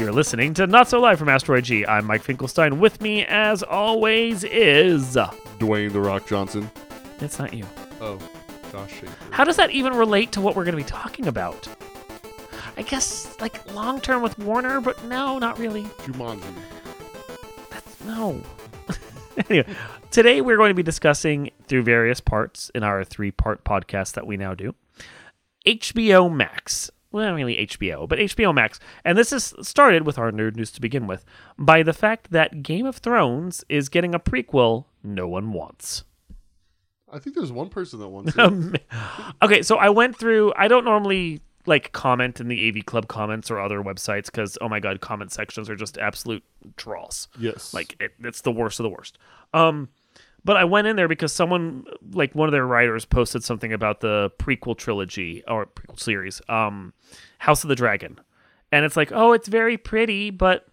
You're listening to Not So Live from Asteroid G. I'm Mike Finkelstein. With me, as always, is. Dwayne the Rock Johnson. It's not you. Oh, Schaefer. How does that even relate to what we're going to be talking about? I guess, like, long term with Warner, but no, not really. Jumanji. That's, No. anyway, today we're going to be discussing through various parts in our three part podcast that we now do HBO Max. Well, not really HBO, but HBO Max. And this is started with our nerd news to begin with by the fact that Game of Thrones is getting a prequel no one wants. I think there's one person that wants it. Um, okay, so I went through. I don't normally like comment in the AV Club comments or other websites because oh my god, comment sections are just absolute trolls. yes. Like it, it's the worst of the worst. Um, but I went in there because someone, like one of their writers, posted something about the prequel trilogy or prequel series, um, House of the Dragon, and it's like, oh, it's very pretty, but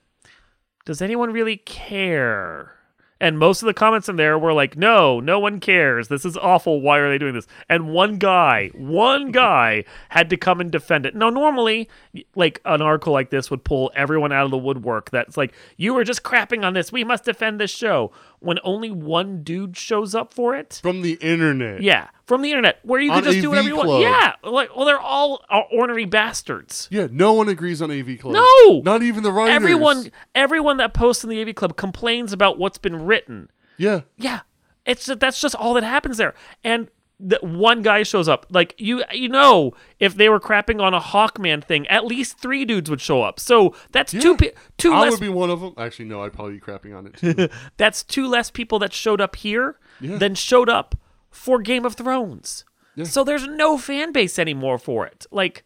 does anyone really care? And most of the comments in there were like, no, no one cares. This is awful. Why are they doing this? And one guy, one guy had to come and defend it. Now, normally, like an article like this would pull everyone out of the woodwork that's like, you were just crapping on this. We must defend this show. When only one dude shows up for it. from the internet. Yeah, from the internet, where you can On just do whatever you want. Yeah, like, well, they're all uh, ornery bastards. Yeah, no one agrees on AV Club. No! Not even the writers. Everyone, everyone that posts in the AV Club complains about what's been written. Yeah. Yeah, it's that's just all that happens there. And the one guy shows up. Like you, you know, if they were crapping on a Hawkman thing, at least three dudes would show up. So that's two Yeah. pe- two I less. would be one of them. Actually, no, I'd probably be crapping on it too. that's two less people that showed up here Yeah. than showed up for Game of Thrones. Yeah. So there's no fan base anymore for it. Like,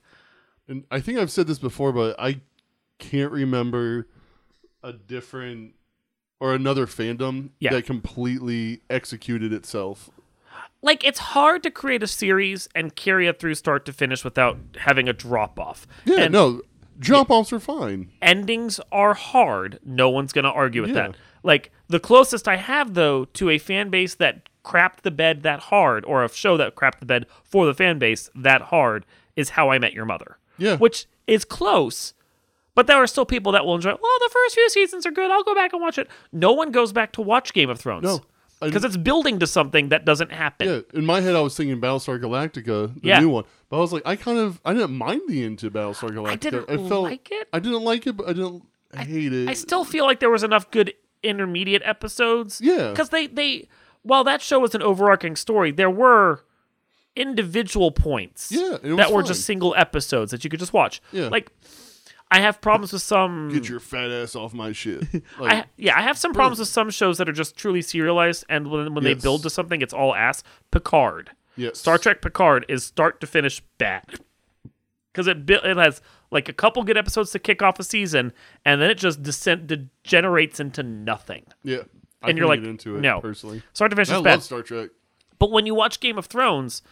and I think I've said this before, but I can't remember a different or another fandom Yeah. that completely executed itself. Like it's hard to create a series and carry it through start to finish without having a drop off. Yeah, and no, drop offs are fine. endings are hard. No one's going to argue with Yeah. that. Like the closest I have though to a fan base that crapped the bed that hard or a show that crapped the bed for the fan base that hard is How I Met Your Mother. Yeah. Which is close. But there are still people that will enjoy. Well, the first few seasons are good. I'll go back and watch it. No one goes back to watch Game of Thrones. No. I- because it's building to something that doesn't happen. Yeah, in my head, I was thinking Battlestar Galactica, the Yeah. new one. But I was like, I kind of, I didn't mind the into Battlestar Galactica. I didn't I felt, like it. I didn't like it, but I didn't hate it. I still feel like there was enough good intermediate episodes. Yeah. Because they, they, while that show was an overarching story, there were individual points Yeah, that were fine. just single episodes that you could just watch. Yeah. Like, I have problems with some. Get your fat ass off my shit. I, yeah, I have some problems with some shows that are just truly serialized, and when, when they build to something, it's all ass. Picard. yes. Star Trek Picard is start to finish bad because it it has like a couple good episodes to kick off a season, and then it just descent degenerates into nothing. Yeah. I and you're like, into it no. personally. Start to finish I is bad. love Star Trek. But when you watch Game of Thrones,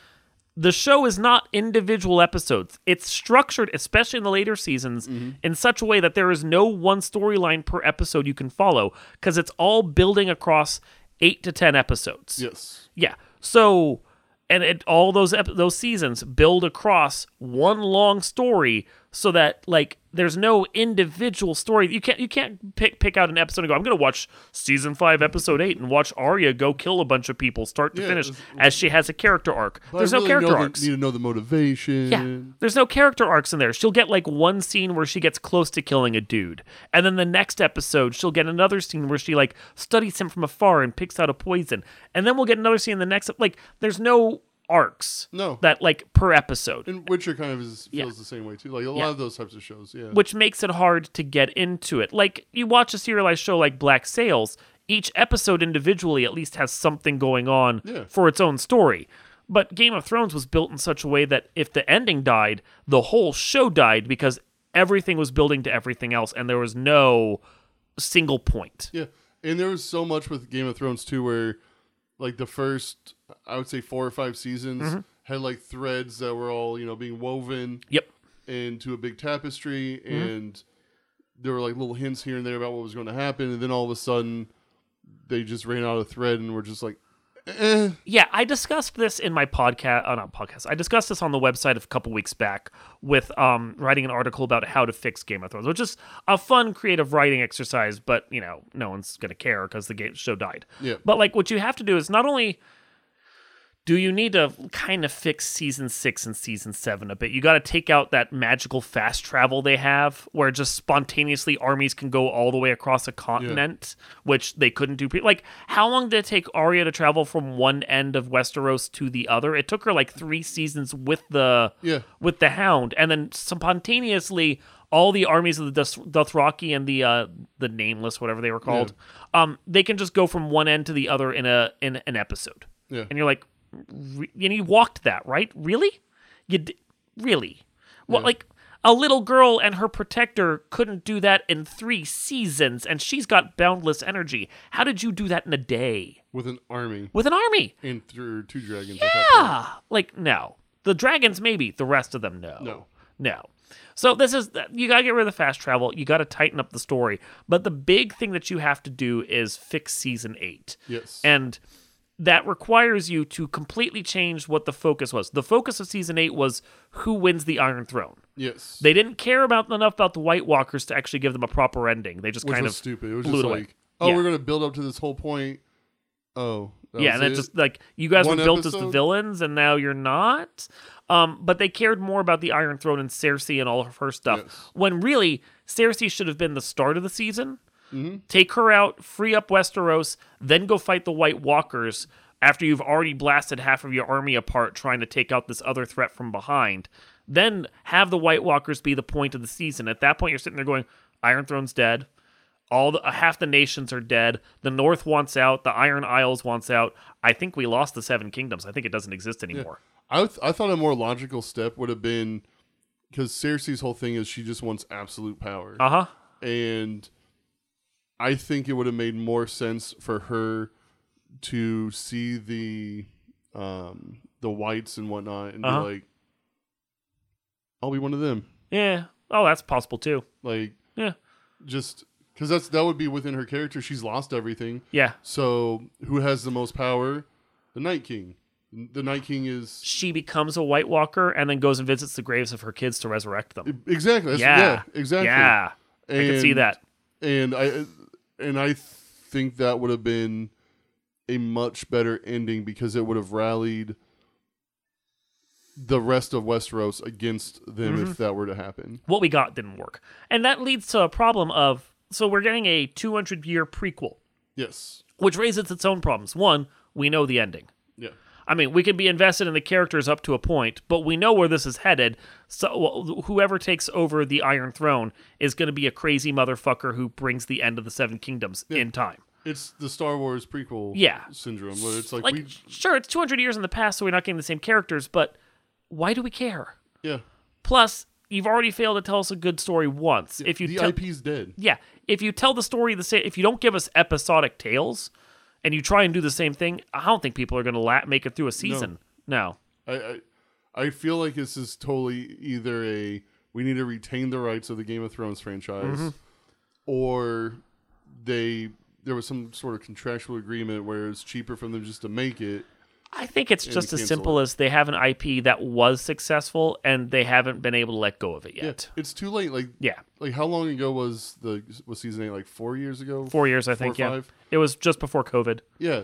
the show is not individual episodes. It's structured, especially in the later seasons, Mm-hmm. in such a way that there is no one storyline per episode you can follow because it's all building across eight to ten episodes. Yes. Yeah. So, and it, all those ep- those seasons build across one long story, so that like there's no individual story. You can't you can't pick pick out an episode and go. I'm going to watch season five, episode eight, and watch Arya go kill a bunch of people, start to Yeah, finish, as she has a character arc. There's I no character know the- need to know the motivation. Yeah, there's no character arcs in there. She'll get like one scene where she gets close to killing a dude, and then the next episode she'll get another scene where she like studies him from afar and picks out a poison, and then we'll get another scene in the next. Like, there's no arcs No. that like per episode, And Witcher kind of is, Yeah. feels the same way too. Like a Yeah. lot of those types of shows. Yeah. which makes it hard to get into it. Like you watch a serialized show like Black Sails, each episode individually at least has something going on Yeah. for its own story. But Game of Thrones was built in such a way that if the ending died, the whole show died because everything was building to everything else and there was no single point. Yeah, and there was so much with Game of Thrones too, where like the first, I would say four or five seasons Mm-hmm. had like threads that were all you know being woven Yep. into a big tapestry, Mm-hmm. and there were like little hints here and there about what was going to happen, and then all of a sudden they just ran out of thread and were just like, Eh, Yeah, I discussed this in my podcast. Oh, not podcast. I discussed this on the website a couple weeks back with um, writing an article about how to fix Game of Thrones, which is a fun, creative writing exercise. But you know, no one's gonna care because the game show died. Yeah. But like, what you have to do is not only do you need to kind of fix season six and season seven a bit? You got to take out that magical fast travel they have, where just spontaneously armies can go all the way across a continent, which they couldn't do. Pre- like, how long did it take Arya to travel from one end of Westeros to the other? It took her like three seasons with the Yeah. with the Hound, and then spontaneously all the armies of the Doth- Dothraki and the uh, the Nameless, whatever they were called, um, they can just go from one end to the other in a in an episode Yeah. and you're like, re- and you walked that, right? Really? You d- really? Well, Yeah. like a little girl and her protector couldn't do that in three seasons, and she's got boundless energy. How did you do that in a day With an army with an army? and through two dragons. at that point. Ah, like no. The dragons, maybe. The rest of them, no. No. No. So this is you gotta get rid of the fast travel. You gotta tighten up the story. But the big thing that you have to do is fix season eight. Yes. And that requires you to completely change what the focus was. The focus of season eight was who wins the Iron Throne. yes. They didn't care about enough about the White Walkers to actually give them a proper ending. They just Which kind was of stupid. It was just it like, oh, Yeah. we're gonna build up to this whole point. Oh, yeah, and it? just like you guys One were built as the villains, and now you're not. Um, but they cared more about the Iron Throne and Cersei and all of her stuff. Yes. When really, Cersei should have been the start of the season. Mm-hmm. Take her out, free up Westeros, then go fight the White Walkers after you've already blasted half of your army apart trying to take out this other threat from behind. Then have the White Walkers be the point of the season. At that point, you're sitting there going, Iron Throne's dead. All the, half the nations are dead. The North wants out. The Iron Isles wants out. I think we lost the Seven Kingdoms. I think it doesn't exist anymore. I th- I thought a more logical step would have been because Cersei's whole thing is she just wants absolute power, Uh huh. and I think it would have made more sense for her to see the um the whites and whatnot and Uh-huh. be like, I'll be one of them, Yeah. Oh, that's possible too. like Yeah. just because that's that would be within her character. She's lost everything, Yeah. so who has the most power? The Night King. The Night King is She becomes a White Walker and then goes and visits the graves of her kids to resurrect them. exactly that's- Yeah. yeah exactly Yeah. I can see that. and I and I think that would have been a much better ending because it would have rallied the rest of Westeros against them Mm-hmm. if that were to happen. What we got didn't work. And that leads to a problem of so we're getting a 200 year prequel, Yes. which raises its own problems. One, we know the ending. Yeah. I mean, we can be invested in the characters up to a point, but we know where this is headed. So whoever takes over the Iron Throne is going to be a crazy motherfucker who brings the end of the Seven Kingdoms in time. It's the Star Wars prequel Yeah. syndrome where it's like, Like, we sure, it's 200 years in the past, so we're not getting the same characters, but why do we care? yeah. Plus, you've already failed to tell us a good story once. if you the tell, IP's dead. yeah, if you tell the story the same, if you don't give us episodic tales, and you try and do the same thing, I don't think people are going to la- make it through a season. No. I, I I feel like this is totally either a we need to retain the rights of the Game of Thrones franchise, Mm-hmm. or they there was some sort of contractual agreement where it's cheaper for them just to make it. I think it's just as simple as they have an IP that was successful and they haven't been able to let go of it Yeah, yet. it's too late. Like Yeah, like how long ago was the was season eight? Like four years ago. four years I think. Yeah, five? it was just before COVID. Yeah,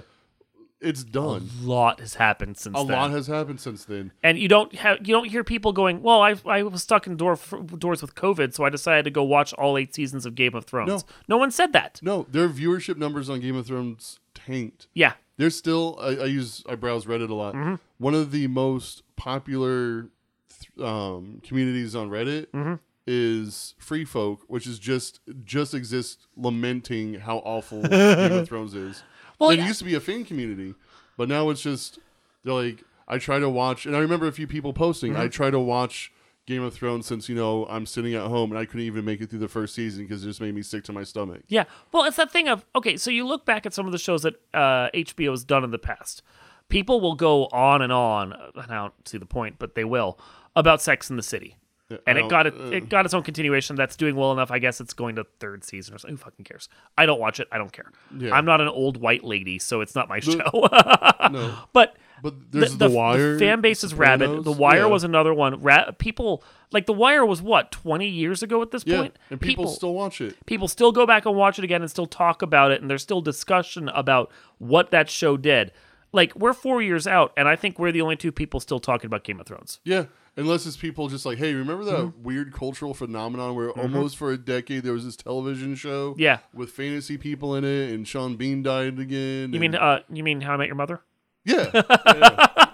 it's done. A lot has happened since A then. lot has happened since then. and you don't have you don't hear people going, "Well, I I was stuck in door doors with COVID, so I decided to go watch all eight seasons of Game of Thrones." No. no one said that. No, their viewership numbers on Game of Thrones tanked. Yeah, There's still I, I use I browse Reddit a lot. Mm-hmm. One of the most popular th- um, communities on Reddit Mm-hmm. is Free Folk, which is just just exists lamenting how awful Game of Thrones is. Well, it yeah. used to be a fan community, but now it's just they're like I try to watch, and I remember a few people posting. Mm-hmm. I try to watch Game of Thrones since you know I'm sitting at home and I couldn't even make it through the first season because it just made me sick to my stomach. yeah. Well, it's that thing of okay. So you look back at some of the shows that uh, HBO has done in the past. People will go on and on, and I don't see the point, but they will about Sex in the City. I and it don't- got it, uh, it got its own continuation that's doing well enough. I guess it's going to third season or something. Who fucking cares? I don't watch it. I don't care. Yeah. I'm not an old white lady, so it's not my show. no, but but there's the, Wire. fan base is rabid. The Wire Yeah. was another one. Ra- people like The Wire was what 20 years ago at this yeah, point. and people, still watch it. people still go back and watch it again and still talk about it and there's still discussion about what that show did like we're four years out and i think we're the only two people still talking about game of thrones Yeah, unless it's people just like, hey, remember that Mm-hmm. weird cultural phenomenon where almost for a decade there was this television show, yeah with fantasy people in it, and Sean Bean died again. you mean uh you mean how i met your mother yeah, yeah,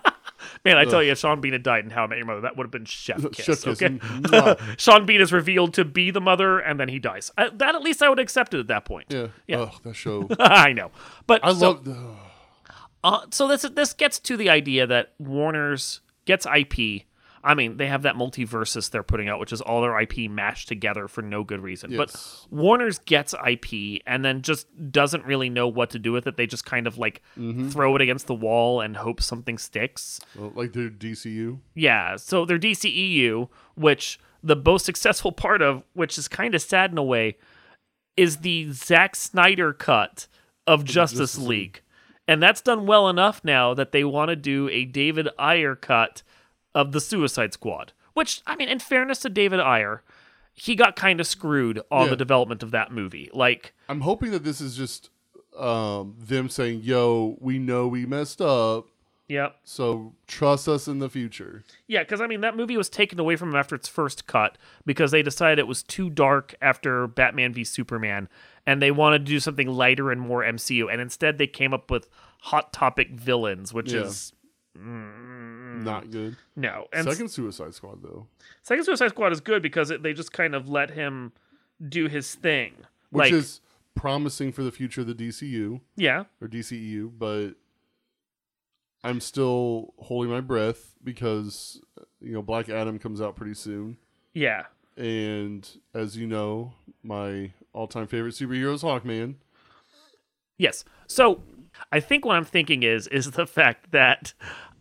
man i tell you if sean bean had died in how i met your mother that would have been chef kiss, Chef kiss. okay Mwah. sean bean is revealed to be the mother and then he dies uh, that at least i would accept it at that point yeah, Yeah. Oh, that show. i know but I so, love. ugh. Uh, so this this gets to the idea that Warner's gets IP. I mean, they have that multiversus they're putting out, which is all their IP mashed together for no good reason. Yes. But Warner's gets IP and then just doesn't really know what to do with it. They just kind of like Mm-hmm. throw it against the wall and hope something sticks. Well, like their DCU. Yeah, so their DCEU, which the most successful part of, which is kind of sad in a way, is the Zack Snyder cut of Justice Justice League. And that's done well enough now that they want to do a David Ayer cut of the Suicide Squad. Which, I mean, in fairness to David Ayer, he got kind of screwed on Yeah. the development of that movie. Like, I'm hoping that this is just um, them saying, "Yo, we know we messed up, yep. so trust us in the future." Yeah, because I mean that movie was taken away from them after its first cut because they decided it was too dark after Batman v Superman, and they wanted to do something lighter and more MCU, and instead they came up with hot topic villains, which Yeah. is mm, Not good. no. And Second Suicide Squad though, Second Suicide Squad is good because it, they just kind of let him do his thing. which like, is promising for the future of the DCU yeah, or DCEU, but I'm still holding my breath because you know Black Adam comes out pretty soon, yeah, and as you know, my all-time favorite superhero is Hawkman. Yes. So I think what I'm thinking is is the fact that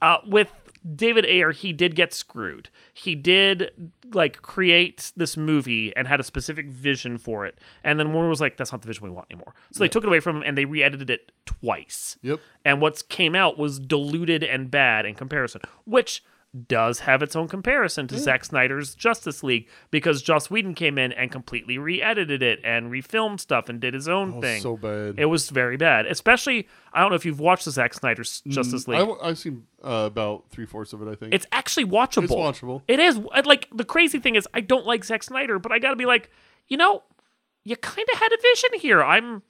uh, with David Ayer, he did get screwed. He did like create this movie and had a specific vision for it, and then Warner was like, "That's not the vision we want anymore." So they took it away from him and they re-edited it twice. Yep. And what came out was diluted and bad in comparison, which does have its own comparison to Zack Snyder's Justice League because Joss Whedon came in and completely re-edited it and refilmed stuff and did his own Oh, thing. so bad. It was very bad. Especially, I don't know if you've watched the Zack Snyder's Justice League. I, have seen uh, about three fourths of it. I think it's actually watchable. It's watchable. It is. Like, the crazy thing is, I don't like Zack Snyder, but I gotta be like, you know, you kind of had a vision here. I'm.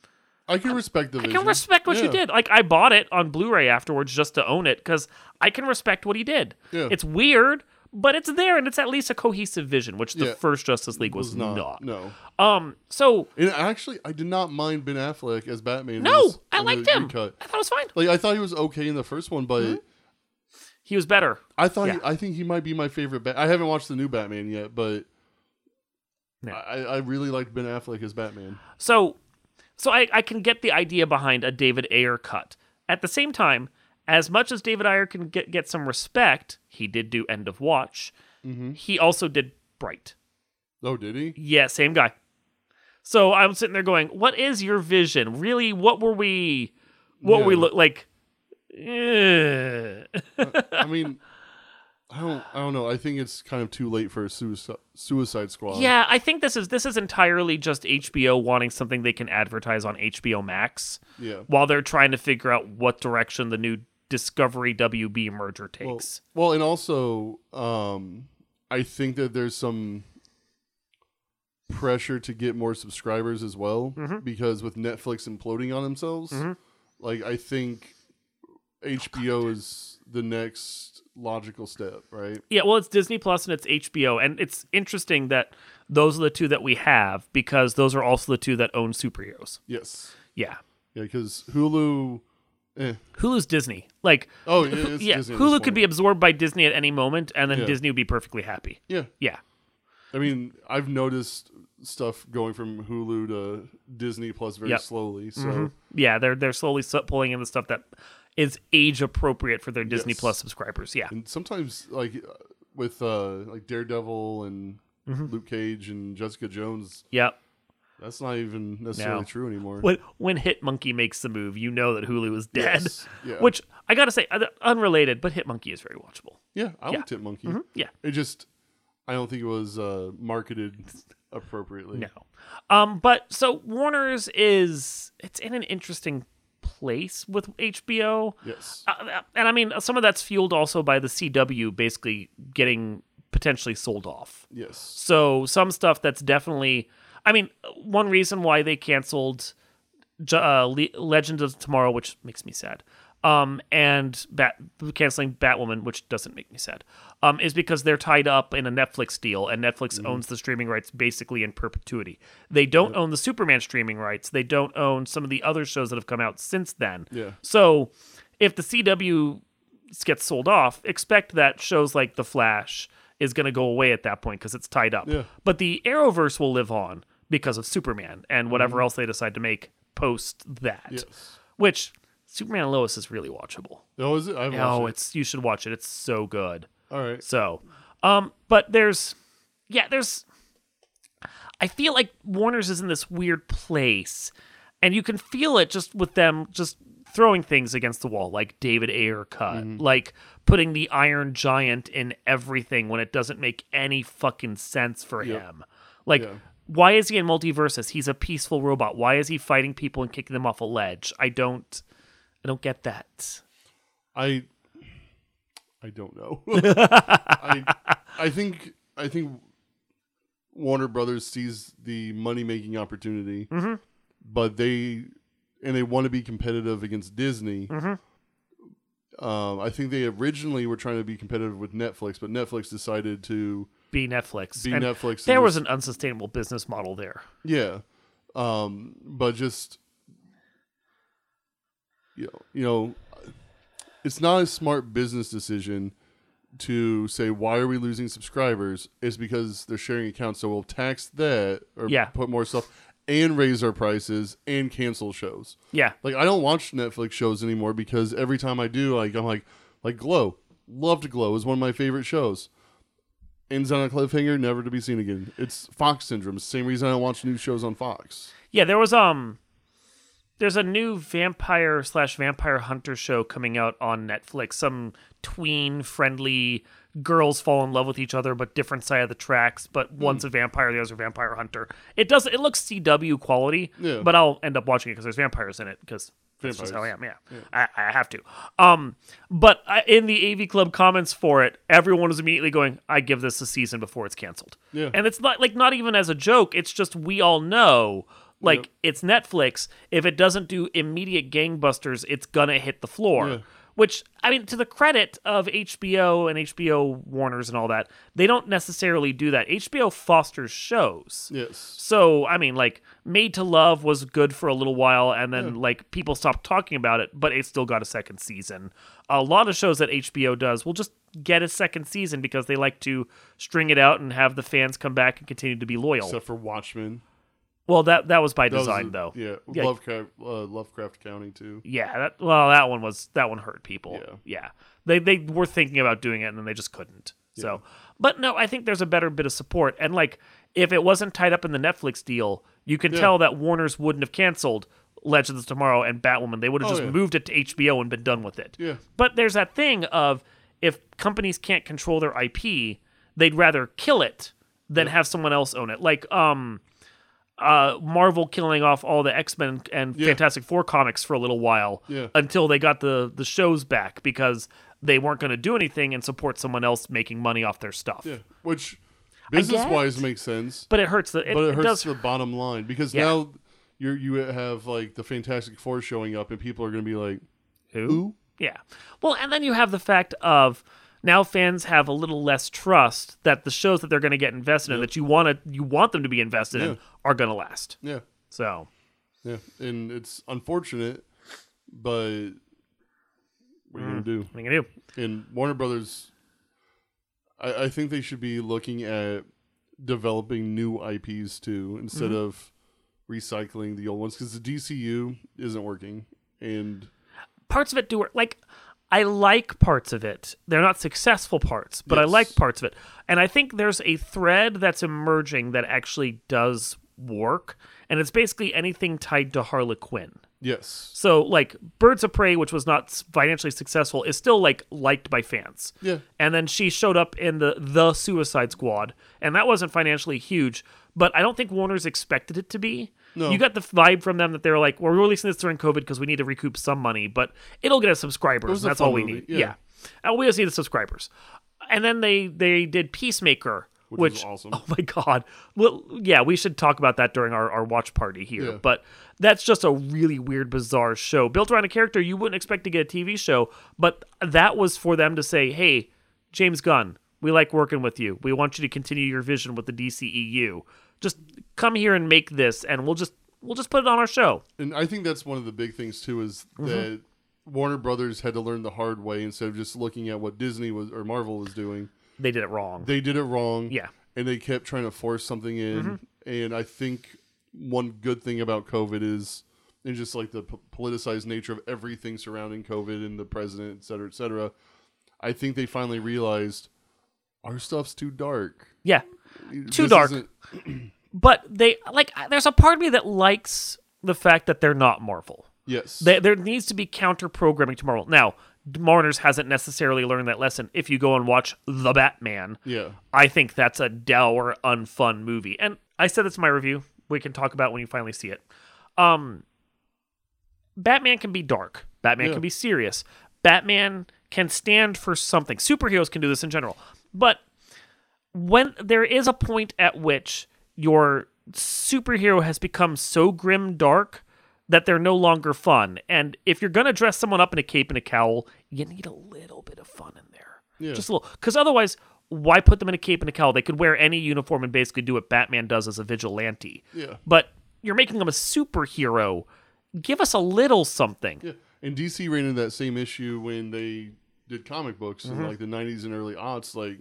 I can respect the I vision. can respect what you did. Like, I bought it on Blu ray afterwards just to own it because I can respect what he did. Yeah. It's weird, but it's there and it's at least a cohesive vision, which the Yeah. first Justice League was, Was not, not. no. Um, so, And actually, I did not mind Ben Affleck as Batman. no, this- I liked him. recut. I thought it was fine. Like I thought he was okay in the first one, but He was better. I thought Yeah. he, I think he might be my favorite. Bat- I haven't watched the new Batman yet, but No. I, I really liked Ben Affleck as Batman. So, so I, I can get the idea behind a David Ayer cut. At the same time, as much as David Ayer can get, get some respect, he did do End of Watch. Mm-hmm. He also did Bright. Oh, did he? Yeah, same guy. So I'm sitting there going, "What is your vision? Really? What were we? What were we look like?" Eh. I mean, I don't. I don't know. I think it's kind of too late for a suicide, suicide Squad. yeah, I think this is this is entirely just HBO wanting something they can advertise on HBO Max Yeah. while they're trying to figure out what direction the new Discovery WB merger takes. well, and also, um, I think that there's some pressure to get more subscribers as well Mhm. because with Netflix imploding on themselves, Mhm. like I think HBO is the next logical step, right? Yeah, well, it's Disney Plus and it's HBO, and it's interesting that those are the two that we have because those are also the two that own superheroes. Yes. Yeah, Yeah, because Hulu. Eh. Hulu's Disney. Like, Oh, yeah, it's yeah, Disney Hulu could be absorbed by Disney at any moment, and then Yeah. Disney would be perfectly happy. Yeah. Yeah, I mean, I've noticed stuff going from Hulu to Disney Plus very Yep. slowly. So Mhm. yeah, they're they're slowly pulling in the stuff that is age appropriate for their Disney Yes. Plus subscribers. Yeah, and sometimes like with uh like Daredevil and Mm-hmm. Luke Cage and Jessica Jones. Yep. That's not even necessarily No. true anymore. When when Hitmonkey makes the move, you know that Hulu is dead. Yes. Yeah. Which I gotta say, unrelated, but Hitmonkey is very watchable. yeah, I yeah. liked Hit Monkey. Mhm. Yeah. It just I don't think it was uh marketed appropriately. No. Um, but so Warner's is it's in an interesting place with HBO. Yes. Uh, and I mean, some of that's fueled also by the CW basically getting potentially sold off. Yes. So some stuff that's definitely, I mean, one reason why they canceled uh, Le- Legends of Tomorrow, which makes me sad, um, and Bat canceling Batwoman, which doesn't make me sad, um, is because they're tied up in a Netflix deal, and Netflix owns the streaming rights basically in perpetuity. They don't own the Superman streaming rights. They don't own some of the other shows that have come out since then. Yeah. So if the CW gets sold off, expect that shows like The Flash is going to go away at that point because it's tied up. Yeah. But the Arrowverse will live on because of Superman and whatever Mm-hmm. else they decide to make post that. Yes. Which Superman and Lois is really watchable. Oh, is it? I've Oh, watched it. it's you should watch it. It's so good. All right. So, um, but there's, yeah, there's. I feel like Warner's is in this weird place, and you can feel it just with them just throwing things against the wall, like David Ayer cut, Mm-hmm. like putting the Iron Giant in everything when it doesn't make any fucking sense for him. Like, Yeah. why is he in Multiversus? He's a peaceful robot. Why is he fighting people and kicking them off a ledge? I don't, I don't get that. I I don't know. I I think I think Warner Brothers sees the money making opportunity, Mm-hmm. but they and they want to be competitive against Disney. Mm-hmm. Um, I think they originally were trying to be competitive with Netflix, but Netflix decided to Be Netflix. be And Netflix. There was an unsustainable business model there. Yeah. Um, but just you know, you know, it's not a smart business decision to say why are we losing subscribers? It's because they're sharing accounts, so we'll tax that or Yeah. put more stuff and raise our prices and cancel shows. Yeah. Like I don't watch Netflix shows anymore because every time I do, like I'm like like Glow. Loved Glow is one of my favorite shows. Ends on a cliffhanger, never to be seen again. It's Fox syndrome. Same reason I don't watch new shows on Fox. Yeah, there was um there's a new vampire slash vampire hunter show coming out on Netflix. Some tween friendly girls fall in love with each other but different side of the tracks, but Hmm. one's a vampire, the other's a vampire hunter. It does it looks CW quality, Yeah. but I'll end up watching it because there's vampires in it because that's just how I am. Yeah, I, I have to. Um, but I, in the AV Club comments for it, everyone was immediately going, "I give this a season before it's canceled." Yeah. and it's not like not even as a joke. It's just we all know, like it's Netflix. If it doesn't do immediate gangbusters, it's gonna hit the floor. Yeah. Which I mean, to the credit of HBO and HBO Warner's and all that, they don't necessarily do that. HBO fosters shows. Yes. So, I mean, like, Made to Love was good for a little while, and then, like, people stopped talking about it, but it still got a second season. A lot of shows that HBO does will just get a second season because they like to string it out and have the fans come back and continue to be loyal. Except for Watchmen. Well, that that was by That was design, a- though. Yeah. Yeah. Lovecraft uh, Lovecraft Country too. Yeah, that well, that one was that one hurt people. Yeah. They they were thinking about doing it and then they just couldn't. So, but no, I think there's a better bit of support. And like, if it wasn't tied up in the Netflix deal, you can tell that Warner's wouldn't have canceled Legends of Tomorrow and Batwoman. They would have Oh, just yeah. moved it to HBO and been done with it. Yeah. But there's that thing of if companies can't control their IP, they'd rather kill it than have someone else own it. Like um uh Marvel killing off all the X-Men and Yeah. Fantastic Four comics for a little while Yeah. until they got the the shows back because they weren't going to do anything and support someone else making money off their stuff. Yeah. Which business wise makes sense. But it hurts the it, but it it hurts does the bottom line because Yeah. now you're you have like the Fantastic Four showing up and people are gonna be like, Who? Who? Yeah. Well, and then you have the fact of now fans have a little less trust that the shows that they're going to get invested in that you want to you want them to be invested in are going to last. Yeah. So, Yeah. And it's unfortunate, but what are you gonna do? what are you going to do? And Warner Brothers I, I think they should be looking at developing new IPs too, instead Mm-hmm. of recycling the old ones because the DCU isn't working. And Parts of it do work. Like I like parts of it. They're not successful parts, but I like parts of it. And I think there's a thread that's emerging that actually does work, and it's basically anything tied to Harley Quinn. Yes. So like Birds of Prey, which was not financially successful, is still like liked by fans. Yeah. And then she showed up in the the Suicide Squad, and that wasn't financially huge, but I don't think Warner's expected it to be. No. You got the vibe from them that they're like, well, we're releasing this during COVID because we need to recoup some money, but it'll get us subscribers. and that's all we movie, need. yeah. Yeah. And we just need the subscribers. And then they they did Peacemaker, Which which, awesome. oh my god. Well, yeah, we should talk about that during our, our watch party here. Yeah. But that's just a really weird, bizarre show built around a character you wouldn't expect to get a TV show. But that was for them to say, "Hey, James Gunn, we like working with you. We want you to continue your vision with the DCEU. Just come here and make this, and we'll just we'll just put it on our show." And I think that's one of the big things too is Mm-hmm. that Warner Brothers had to learn the hard way instead of just looking at what Disney was or Marvel was doing. They did it wrong. They did it wrong. Yeah. And they kept trying to force something in. Mm-hmm. And I think one good thing about COVID is and just like the p- politicized nature of everything surrounding COVID and the president, et cetera, et cetera. I think they finally realized our stuff's too dark. yeah. Too dark. But they like there's a part of me that likes the fact that they're not Marvel. Yes. There, there needs to be counter programming to Marvel. Now, Warner's hasn't necessarily learned that lesson. If you go and watch The Batman, yeah. I think that's a dour, unfun movie. And I said this in my review. We can talk about when you finally see it. Um, Batman can be dark. Batman Yeah. can be serious. Batman can stand for something. Superheroes can do this in general. But when there is a point at which your superhero has become so grim dark that they're no longer fun. And if you're going to dress someone up in a cape and a cowl, you need a little bit of fun in there. Yeah. Just a little. Because otherwise, why put them in a cape and a cowl? They could wear any uniform and basically do what Batman does as a vigilante. Yeah. But you're making them a superhero. Give us a little something. Yeah, and DC ran into that same issue when they did comic books Mm-hmm. in like the '90s and early aughts. Like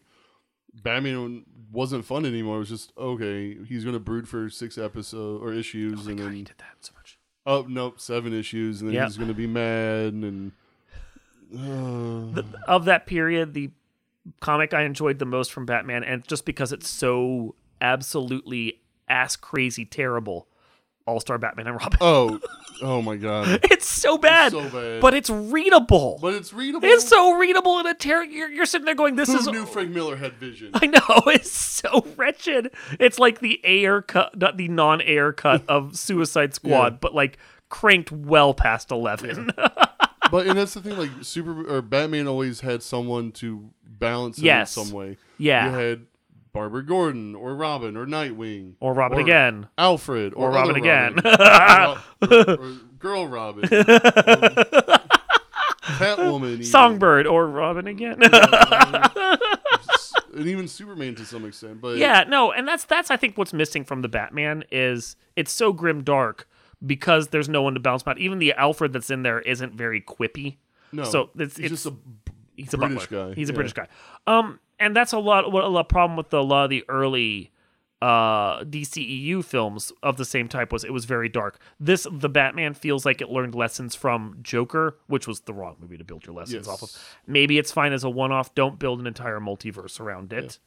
Batman wasn't fun anymore. It was just okay. He's going to brood for six episodes or issues, and God, he did that so much. oh nope, seven issues, and then Yep. he's going to be mad and. Uh, of that period, the comic I enjoyed the most from Batman, and just because it's so absolutely ass crazy terrible, All Star Batman and Robin. oh, oh my god! it's so bad, so bad. but it's readable. But it's readable. it's so readable in a terror. You're, you're sitting there going, "This Who is." knew Frank Miller had vision? I know it's so wretched. It's like the Ayer cut, not the non-Ayer cut of Suicide Squad, Yeah. but like cranked well past eleven. but and that's the thing. Like Super or Batman always had someone to balance it Yes. in some way. yeah, You had Barbara Gordon or Robin or Nightwing or Robin again. Alfred or, Or Robin again. Robin, or, or Girl Robin, um, Catwoman, even. Songbird or Robin again. and even Superman to some extent. But yeah, no, and that's that's I think what's missing from the Batman is it's so grim dark because there's no one to bounce about. Even the Alfred that's in there isn't very quippy. no, So it's he's it's just a he's a British butler. guy, He's a yeah. British guy. Um, and that's a lot. What a lot problem with the, a lot of the early uh DCEU films of the same type was it was very dark. This the Batman feels like it learned lessons from Joker, which was the wrong movie to build your lessons Yes. off of. Maybe it's fine as a one-off. Don't build an entire multiverse around it.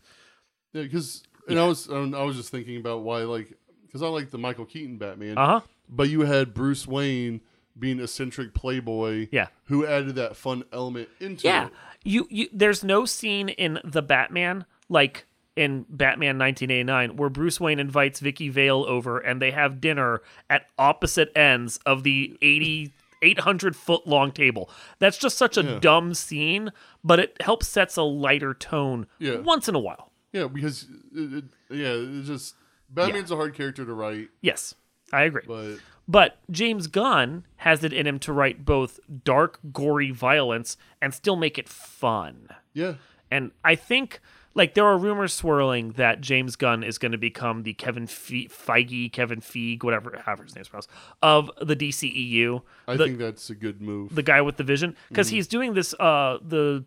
yeah. Because and I was um, I was just thinking about why like because I like the Michael Keaton Batman, Uh huh. but you had Bruce Wayne being eccentric playboy, Yeah. who added that fun element into Yeah, it. you you. There's no scene in the Batman like in Batman 1989 where Bruce Wayne invites Vicki Vale over and they have dinner at opposite ends of the 80 800 foot long table. That's just such a Yeah. dumb scene, but it helps sets a lighter tone Yeah. once in a while. Yeah, because it, it, yeah, it's just Batman's a hard character to write, Yes, I agree. but But James Gunn has it in him to write both dark, gory violence and still make it fun. yeah, And I think like there are rumors swirling that James Gunn is going to become the Kevin Fe- Feige, Kevin Feige, whatever, however his name's pronounced, of the DCEU. I the, think that's a good move. the guy with the vision because Mm-hmm. he's doing this uh the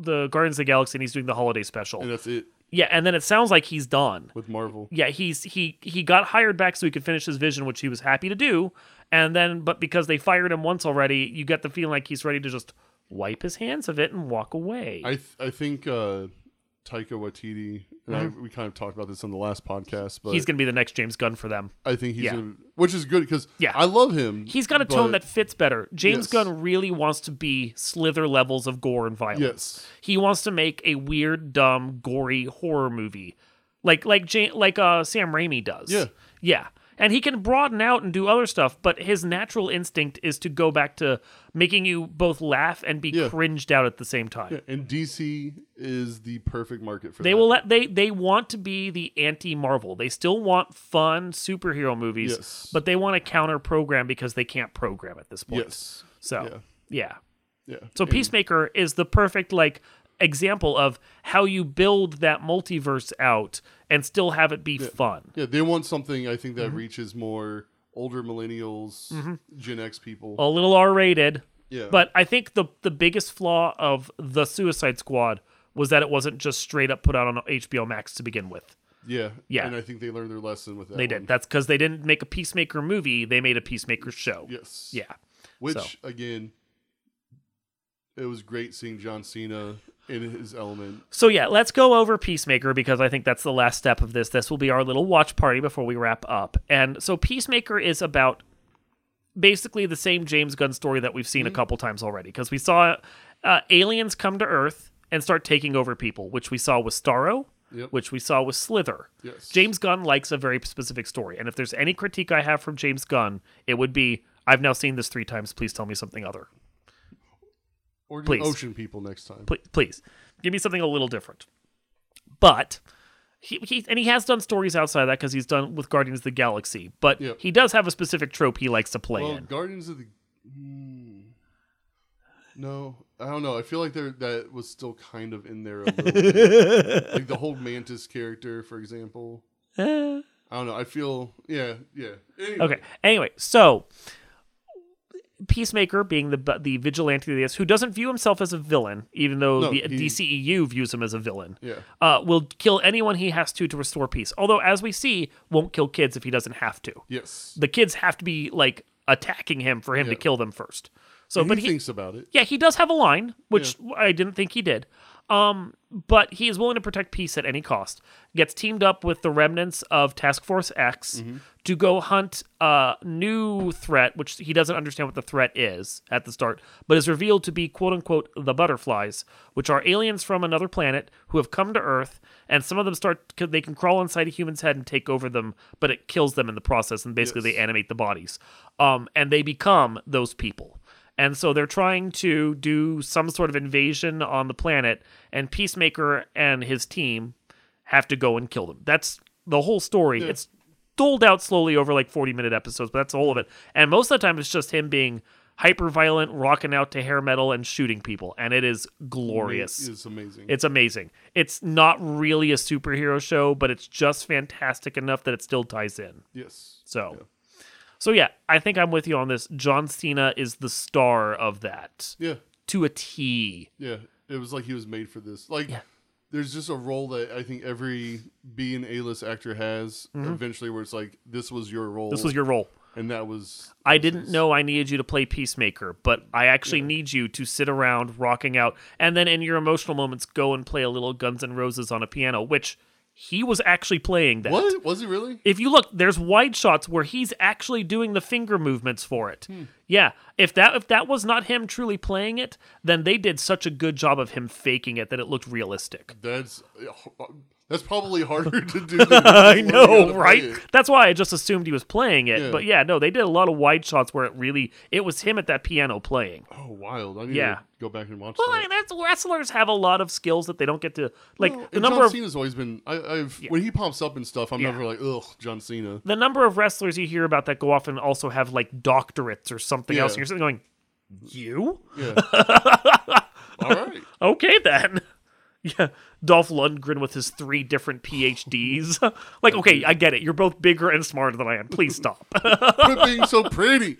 the Guardians of the Galaxy and he's doing the holiday special. and that's it yeah, and then it sounds like he's done. with Marvel. Yeah, he's he he got hired back so he could finish his vision, which he was happy to do. And then, but because they fired him once already, you get the feeling like he's ready to just wipe his hands of it and walk away. I th- I think uh, Taika Waititi and I we kind of talked about this on the last podcast, but Mm-hmm. he's going to be the next James Gunn for them. I think he's yeah. gonna, which is good because Yeah. I love him. He's got a tone that fits better. James Yes. Gunn really wants to be slither levels of gore and violence. yes, He wants to make a weird, dumb, gory horror movie, like like Ja- like uh, Sam Raimi does. Yeah. yeah. And he can broaden out and do other stuff, but his natural instinct is to go back to making you both laugh and be Yeah. cringed out at the same time. yeah, and DC is the perfect market for that. They that. will let they they want to be the anti Marvel. They still want fun superhero movies, Yes. but they want to counter program because they can't program at this point. Yes, So yeah. yeah. So And- Peacemaker is the perfect like example of how you build that multiverse out and still have it be fun. Yeah, they want something I think Mm-hmm. that reaches more older millennials, Gen X people. A little R rated, yeah, but I think the the biggest flaw of the Suicide Squad was that it wasn't just straight up put out on HBO Max to begin with. yeah, Yeah. And I think they learned their lesson with that. They one. did. That's because they didn't make a Peacemaker movie; they made a Peacemaker show. Yes. Yeah. Which So. again, it was great seeing John Cena in his element. So yeah, let's go over Peacemaker because I think that's the last step of this. This will be our little watch party before we wrap up. And so Peacemaker is about basically the same James Gunn story that we've seen Mm-hmm. a couple times already because we saw uh, aliens come to Earth and start taking over people, which we saw with Starro, Yep. which we saw with Slither. Yes. James Gunn likes a very specific story, and if there's any critique I have from James Gunn, it would be I've now seen this three times. Please tell me something other. Or Please. Ocean People next time. please, please give me something a little different. But he, he and he has done stories outside of that because he's done with Guardians of the Galaxy. But Yeah. he does have a specific trope he likes to play Well, in. Guardians of the. Hmm. no, I don't know. I feel like there that was still kind of in there a little bit. like the whole Mantis character, for example. Eh. I don't know. I feel yeah, yeah. Anyway, Okay. Anyway, so Peacemaker, being the the vigilante of this, who doesn't view himself as a villain, even though No, the he- DCEU views him as a villain, Yeah. uh, will kill anyone he has to to restore peace. Although, as we see, won't kill kids if he doesn't have to. Yes. The kids have to be like attacking him for him to kill them first. So, And but he, he, thinks about it. Yeah, he does have a line, which I didn't think he did. Um, but he is willing to protect peace at any cost. Gets teamed up with the remnants of Task Force X to go hunt a new threat, which he doesn't understand what the threat is at the start, but is revealed to be quote unquote the butterflies, which are aliens from another planet who have come to Earth, and some of them start they can crawl inside a human's head and take over them, but it kills them in the process, and basically Yes. they animate the bodies. Um, and they become those people. And so they're trying to do some sort of invasion on the planet, and Peacemaker and his team have to go and kill them. That's the whole story. It's doled out slowly over like 40 minute episodes, but that's all of it. And most of the time, it's just him being hyper violent, rocking out to hair metal, and shooting people. And it is glorious. It's amazing. It's amazing. It's not really a superhero show, but it's just fantastic enough that it still ties in. yes. So, Yeah. So yeah, I think I'm with you on this. John Cena is the star of that Yeah. to a T. Yeah. It was like he was made for this. Like Yeah. there's just a role that I think every B and A list actor has eventually where it's like this was your role. Mm-hmm. This was your role. and that was I didn't know I needed you to play Peacemaker, but I actually need you to sit around rocking out and then in your emotional moments go and play a little Guns N' Roses on a piano, which he was actually playing that. What? Was he really? If you look, there's wide shots where he's actually doing the finger movements for it. Hmm. Yeah, if that if that was not him truly playing it, then they did such a good job of him faking it that it looked realistic. That's uh, that's probably harder to do. I know, right? That's why I just assumed he was playing it. Yeah. But yeah, no, they did a lot of wide shots where it really it was him at that piano playing. Oh, wild! I need Yeah. to go back and watch Well, that. I mean, that's wrestlers have a lot of skills that they don't get to like Well, the number John of Cena's always been. I, I've when he pops up and stuff, I'm Yeah. never like, ugh, John Cena. the number of wrestlers you hear about that go off and also have like doctorates or something Yeah. else. And you're sitting going, you? Yeah. All right. Okay then. Yeah, Dolph Lundgren with his three different PhDs. like, okay, I get it. You're both bigger and smarter than I am. Please stop. Quit being so pretty.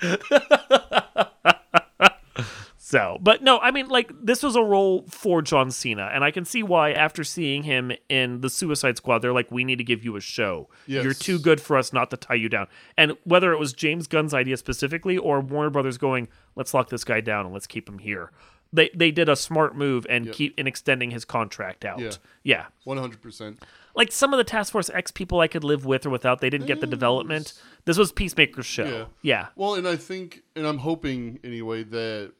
So, but no, I mean, like, this was a role for John Cena, and I can see why after seeing him in the Suicide Squad, they're like, we need to give you a show. Yes. You're too good for us not to tie you down. And whether it was James Gunn's idea specifically or Warner Brothers going, let's lock this guy down and let's keep him here, They they did a smart move and Yep. keep in extending his contract out. Yeah. yeah. One hundred percent. Like some of the Task Force X people I could live with or without, they didn't get the development. This was Peacemaker's show. Yeah. Yeah. Well, and I think, and I'm hoping anyway that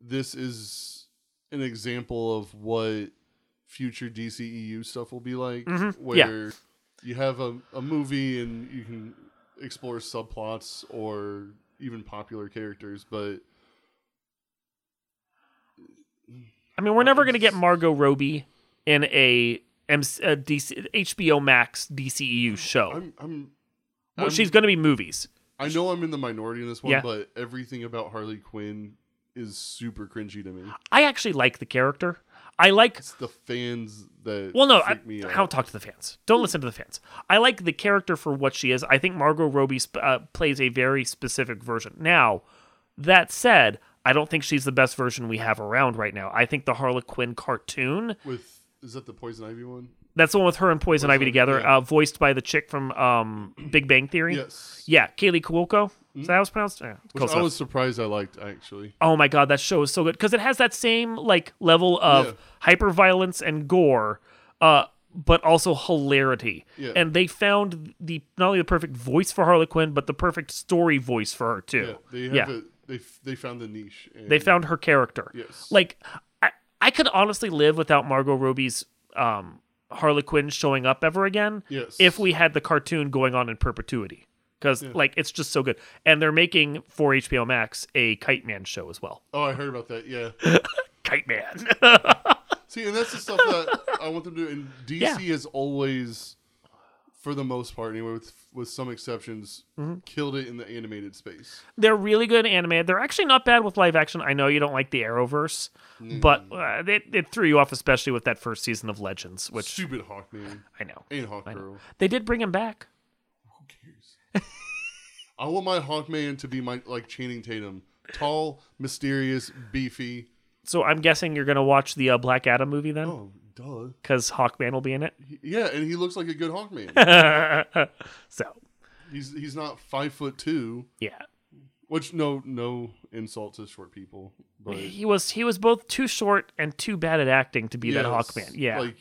this is an example of what future DCEU stuff will be like, Mm-hmm. Yeah. where you have a, a movie and you can explore subplots or even popular characters, but I mean, we're never going to get Margot Robbie in a, MC, a DC, HBO Max DCEU show. I'm, I'm, well, I'm- she's going to be movies. I know I'm in the minority in this one, Yeah. but everything about Harley Quinn is super cringy to me. I actually like the character. I like It's the fans that Well, no, I, freak me I out. don't talk to the fans. Don't listen to the fans. I like the character for what she is. I think Margot Robbie sp- uh, plays a very specific version. Now, that said, I don't think she's the best version we have around right now. I think the Harley Quinn cartoon, with is that the Poison Ivy one? that's the one with her and Poison Ivy Ivy, together, yeah. uh, voiced by the chick from um, Big Bang Theory. Yes. Yeah, Kaley Cuoco. Is that how it's pronounced? Yeah, Which close I was surprised I liked actually. Oh my god, that show is so good because it has that same like level of Yeah. hyper violence and gore, uh, but also hilarity. Yeah. And they found the not only the perfect voice for Harley Quinn, but the perfect story voice for her Yeah, too. they have Yeah. it. They f- they found the niche. And They found her character. Yes. Like I, I could honestly live without Margot Robbie's um, Harley Quinn showing up ever again. Yes. If we had the cartoon going on in perpetuity. Because like it's just so good, and they're making for HBO Max a Kite Man show as well. Oh, I heard about that. Yeah. Kite Man. See, and that's the stuff that I want them to do. And DC Yeah. has always, for the most part, anyway, with with some exceptions, Mm-hmm. killed it in the animated space. they're really good animated. They're actually not bad with live action. I know you don't like the Arrowverse, but uh, it, it threw you off, especially with that first season of Legends, which Stupid Hawkman I know. and Hawkgirl. They did bring him back. Who cares? I want my Hawkman to be my like Channing Tatum, tall, mysterious, beefy. So I'm guessing you're going to watch the uh, Black Adam movie then? Oh, duh. Because Hawkman will be in it. Yeah, and he looks like a good Hawkman. so, he's he's not five foot two, yeah. which no no insult to short people, but He was he was both too short and too bad at acting to be that Hawkman. Yeah. like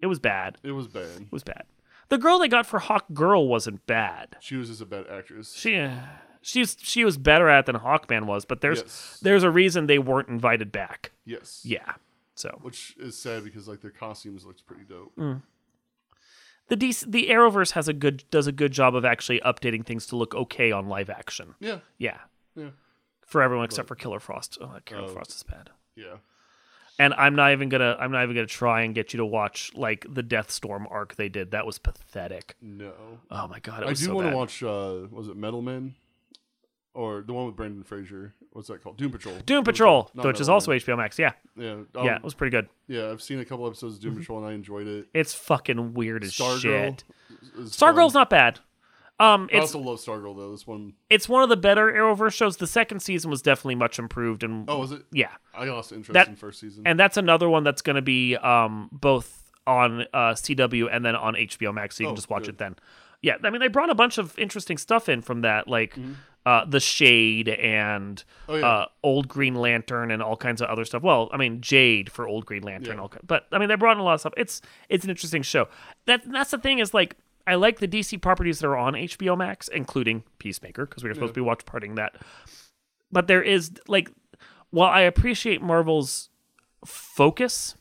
it was bad. it was bad. It was bad. The girl they got for Hawk Girl wasn't bad. She was just a bad actress. She uh, she's she was better at it than Hawkman was, but there's Yes. there's a reason they weren't invited back. yes, Yeah. So which is sad because like their costumes looks pretty dope. Mm. the DC, the Arrowverse has a good does a good job of actually updating things to look okay on live action. Yeah, Yeah. yeah, For everyone except for Killer Frost. Oh, Killer Oh. Frost is bad. yeah. And I'm not even gonna I'm not even gonna try and get you to watch like the Deathstorm arc they did. That was pathetic. No, Oh my god, it I do so want to watch. uh Was it Metal Men? Or the one with Brendan Fraser. What's that called? Doom Patrol. Doom Patrol, not which is also Men. HBO Max. Yeah, Yeah, um, yeah, it was pretty good. yeah. I've seen a couple episodes of Doom Patrol and I enjoyed it. It's fucking weird as Stargirl. shit. Stargirl's fun. not bad. Um, I also love Stargirl though. This one it's one of the better Arrowverse shows. The second season was definitely much improved, and oh, was it? yeah, I lost interest That- in first season. and that's another one that's going to be um both on uh, CW and then on HBO Max, so you can Oh, just watch good. it then. Yeah, I mean they brought a bunch of interesting stuff in from that, like uh, the Shade and. Oh, yeah. uh, Old Green Lantern and all kinds of other stuff. Well, I mean Jade for Old Green Lantern, Yeah. all, but I mean they brought in a lot of stuff. It's it's an interesting show. That that's the thing is like I like the DC properties that are on HBO Max, including Peacemaker, because we were supposed to be watch partying that. But there is like, while I appreciate Marvel's focus,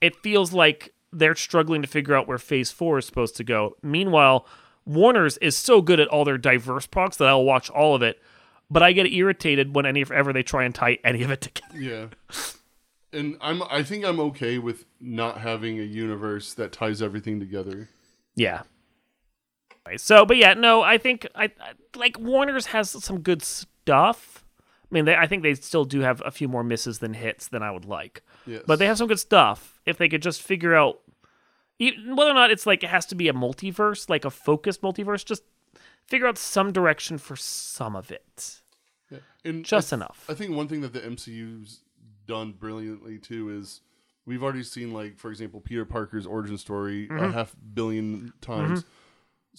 it feels like they're struggling to figure out where Phase Four is supposed to go. Meanwhile, Warner's is so good at all their diverse products that I'll watch all of it. But I get irritated when any ever they try and tie any of it together. yeah. And I'm I think I'm okay with not having a universe that ties everything together. Yeah. Right, So, but yeah, no, I think I, I like Warner's has some good stuff. I mean, they, I think they still do have a few more misses than hits than I would like, Yes. but they have some good stuff. If they could just figure out whether or not it's like it has to be a multiverse, like a focused multiverse, just figure out some direction for some of it, Yeah. And just I, enough. I think one thing that the MCU's done brilliantly too is we've already seen like for example Peter Parker's origin story a half billion times. Mm-hmm.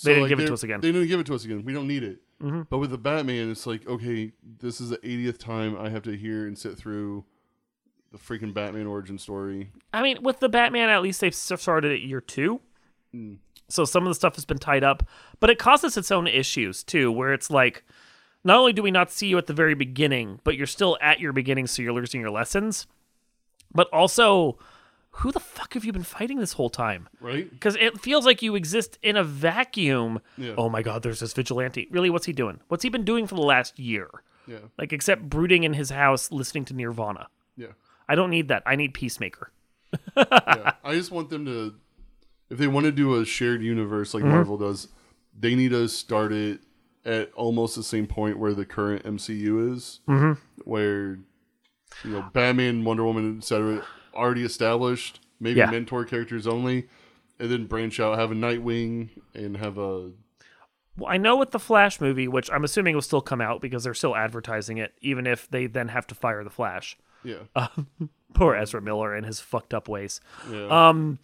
They didn't like, give it to us again. They didn't give it to us again. We don't need it. Mm-hmm. But with the Batman, it's like, okay, this is the 80th time I have to hear and sit through the freaking Batman origin story. I mean, with the Batman, at least they've started at year two. Mm. So some of the stuff has been tied up, but it causes its own issues too, where it's like, not only do we not see you at the very beginning, but you're still at your beginning, so you're losing your lessons. But also, who the fuck have you been fighting this whole time? Right? Because it feels like you exist in a vacuum. Yeah. Oh my god, there's this vigilante. Really, what's he doing? What's he been doing for the last year? Yeah. Like, except brooding in his house, listening to Nirvana. Yeah. I don't need that. I need Peacemaker. yeah. I just want them to, if they want to do a shared universe like Marvel does, they need to start it at almost the same point where the current MCU is, mm-hmm. where you know Batman, Wonder Woman, etc. already established, maybe Yeah. mentor characters only, and then branch out, have a Nightwing, and have a Well, I know with the Flash movie, which I'm assuming will still come out because they're still advertising it, even if they then have to fire the Flash. Yeah, Poor Ezra Miller and his fucked up ways. yeah. Um,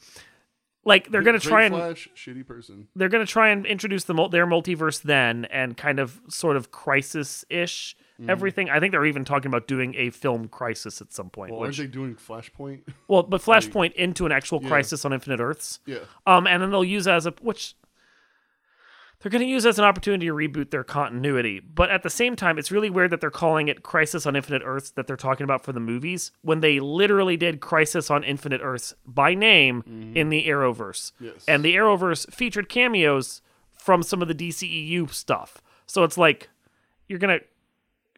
like they're gonna Great try and Flash, shitty person. they're gonna try and introduce the mul- their multiverse then and kind of sort of crisis ish Mm-hmm. everything. I think they're even talking about doing a film crisis at some point. Well, which, aren't they doing Flashpoint? well, but Flashpoint into an actual crisis on Infinite Earths. yeah, Um, and then they'll use it as a which they're going to use this as an opportunity to reboot their continuity. But at the same time, it's really weird that they're calling it Crisis on Infinite Earths that they're talking about for the movies when they literally did Crisis on Infinite Earths by name mm-hmm. in the Arrowverse. Yes. And the Arrowverse featured cameos from some of the DCEU stuff. So it's like you're going to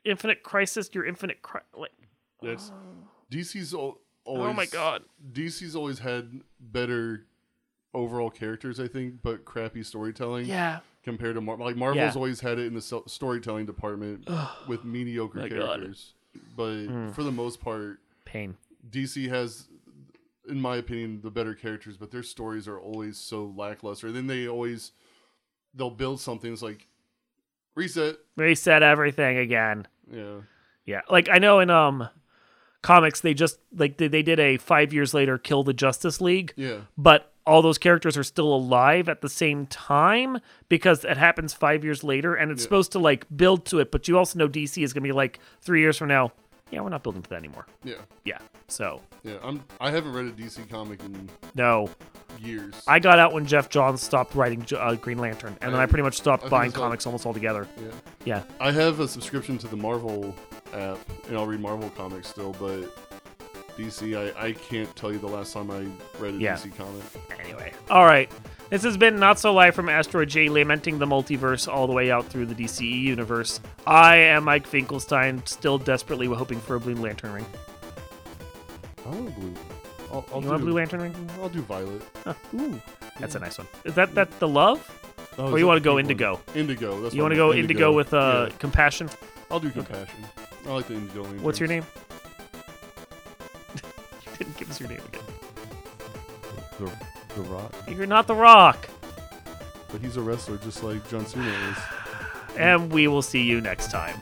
Infinite Crisis, your Infinite Crisis. like that's oh. DC's al- oh always. Oh my god. DC's always had better overall characters, I think, but crappy storytelling. Yeah. Compared to Marvel, like Marvel's Yeah. always had it in the so- storytelling department with mediocre My God. characters. But for the most part, Pain. DC has, in my opinion, the better characters. But their stories are always so lackluster. Then they always they'll build something. It's like reset. Reset everything again. Yeah, Yeah, like I know in um comics they just like they, they did a five years later kill the Justice League, yeah, but all those characters are still alive at the same time because it happens five years later, and it's Yeah. supposed to like build to it. But you also know DC is gonna be like three years from now. Yeah, we're not building to that anymore. yeah, Yeah, so yeah. I'm I haven't read a DC comic in no, years. I got out when Geoff Johns stopped writing uh, Green Lantern, and then I I- pretty much stopped I buying comics almost altogether. yeah. Yeah, I have a subscription to the Marvel app, and I'll read Marvel comics still, but DC, I, I can't tell you the last time I read a Yeah. DC comic. Anyway, all right. This has been Not So Live from Asteroid G, lamenting the multiverse all the way out through the DCE universe. I am Mike Finkelstein, still desperately hoping for a Blue Lantern ring. I want a blue. I'll, I'll you do, want a Blue Lantern ring? I'll do violet. Huh, ooh, that's a nice one. Is that that the love, Oh, or you want to go pink one? indigo? Indigo. That's You want to go meant. indigo with uh Yeah. compassion? I'll do compassion. I like the indigo. What's your name? You didn't give us your name again. The, the Rock. You're not the Rock, But he's a wrestler, just like John Cena is. and we will see you next time.